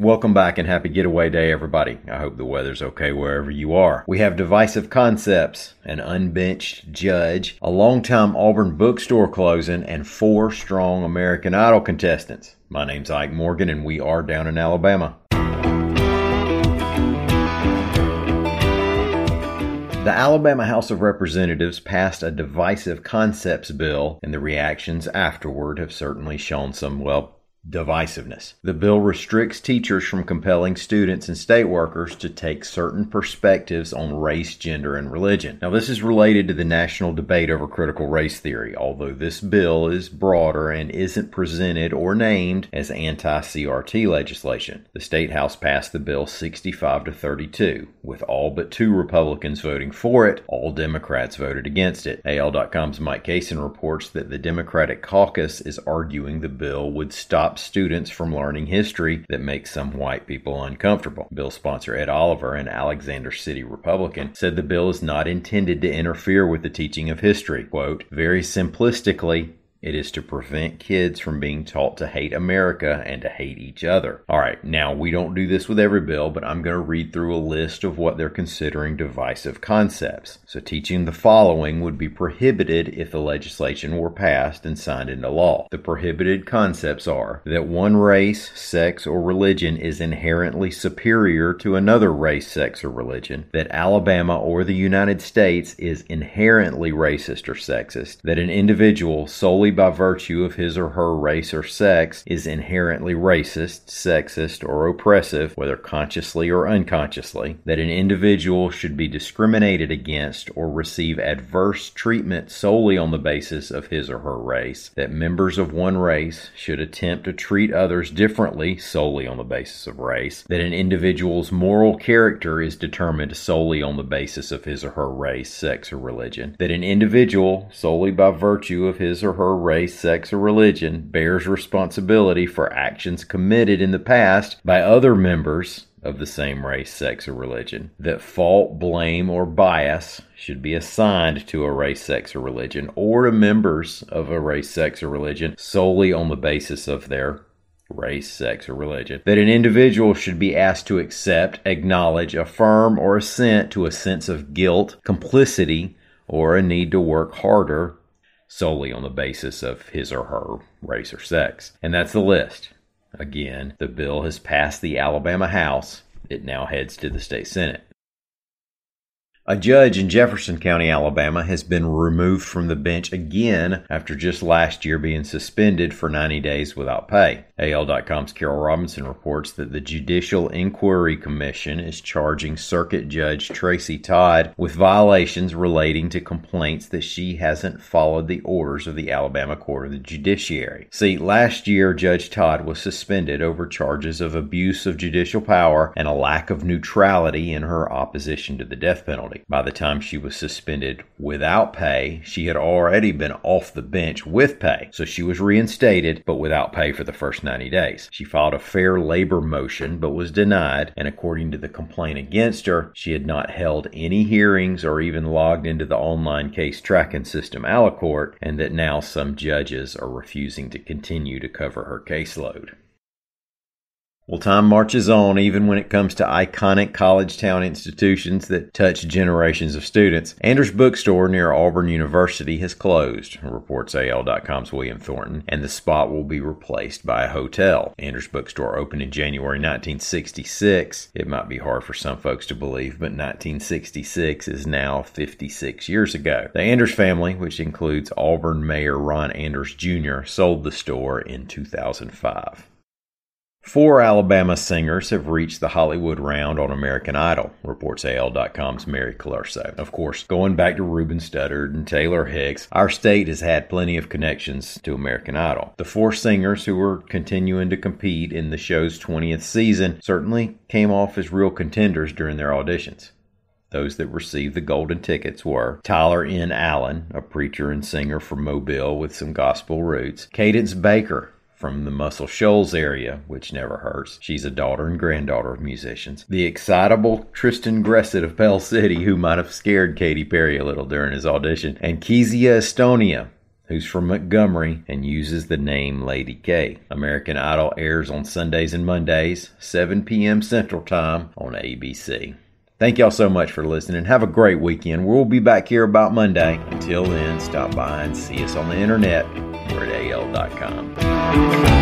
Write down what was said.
Welcome back and happy getaway day, everybody. I hope the weather's okay wherever you are. We have divisive concepts, an unbenched judge, a longtime Auburn bookstore closing, and four strong American Idol contestants. My name's Ike Morgan, and we are down in Alabama. The Alabama House of Representatives passed a divisive concepts bill, and the reactions afterward have certainly shown some, well, divisiveness. The bill restricts teachers from compelling students and state workers to take certain perspectives on race, gender, and religion. Now, this is related to the national debate over critical race theory, although this bill is broader and isn't presented or named as anti CRT legislation. The state house passed the bill 65 to 32, with all but two Republicans voting for it. All Democrats voted against it. AL.com's Mike Cason reports that the Democratic caucus is arguing the bill would stop students from learning history that makes some white people uncomfortable. Bill sponsor Ed Oliver, an Alexander City Republican, said the bill is not intended to interfere with the teaching of history. Quote, very simplistically, it is to prevent kids from being taught to hate America and to hate each other. All right, now we don't do this with every bill, but I'm going to read through a list of what they're considering divisive concepts. So, teaching the following would be prohibited if the legislation were passed and signed into law. The prohibited concepts are that one race, sex, or religion is inherently superior to another race, sex, or religion, that Alabama or the United States is inherently racist or sexist, that an individual solely by virtue of his or her race or sex is inherently racist, sexist, or oppressive, whether consciously or unconsciously, that an individual should be discriminated against or receive adverse treatment solely on the basis of his or her race, that members of one race should attempt to treat others differently solely on the basis of race, that an individual's moral character is determined solely on the basis of his or her race, sex, or religion, that an individual, solely by virtue of his or her race, sex, or religion bears responsibility for actions committed in the past by other members of the same race, sex, or religion. That fault, blame, or bias should be assigned to a race, sex, or religion, or to members of a race, sex, or religion solely on the basis of their race, sex, or religion. That an individual should be asked to accept, acknowledge, affirm, or assent to a sense of guilt, complicity, or a need to work harder solely on the basis of his or her race or sex. And that's the list. Again, the bill has passed the Alabama House. It now heads to the state Senate. A judge in Jefferson County, Alabama, has been removed from the bench again after just last year being suspended for 90 days without pay. AL.com's Carol Robinson reports that the Judicial Inquiry Commission is charging Circuit Judge Tracie Todd with violations relating to complaints that she hasn't followed the orders of the Alabama Court of the Judiciary. See, last year, Judge Todd was suspended over charges of abuse of judicial power and a lack of neutrality in her opposition to the death penalty. By the time she was suspended without pay, she had already been off the bench with pay. So she was reinstated, but without pay for the first 90 days. She filed a fair labor motion, but was denied. And according to the complaint against her, she had not held any hearings or even logged into the online case tracking system Alacourt, and that now some judges are refusing to continue to cover her caseload. Well, time marches on even when it comes to iconic college town institutions that touch generations of students. Anders Bookstore near Auburn University has closed, reports AL.com's William Thornton, and the spot will be replaced by a hotel. Anders Bookstore opened in January 1966. It might be hard for some folks to believe, but 1966 is now 56 years ago. The Anders family, which includes Auburn Mayor Ron Anders Jr., sold the store in 2005. Four Alabama singers have reached the Hollywood round on American Idol, reports AL.com's Mary Colurso. Of course, going back to Ruben Studdard and Taylor Hicks, our state has had plenty of connections to American Idol. The four singers who were continuing to compete in the show's 20th season certainly came off as real contenders during their auditions. Those that received the golden tickets were Tyler N. Allen, a preacher and singer from Mobile with some gospel roots, Cadence Baker, from the Muscle Shoals area, which never hurts. She's a daughter and granddaughter of musicians. The excitable Tristan Gresset of Pell City, who might have scared Katy Perry a little during his audition, and Kezia Estonia, who's from Montgomery and uses the name Lady K. American Idol airs on Sundays and Mondays, 7 p.m. Central Time on ABC. Thank y'all so much for listening. Have a great weekend. We'll be back here about Monday. Until then, stop by and see us on the internet. We're at AL.com.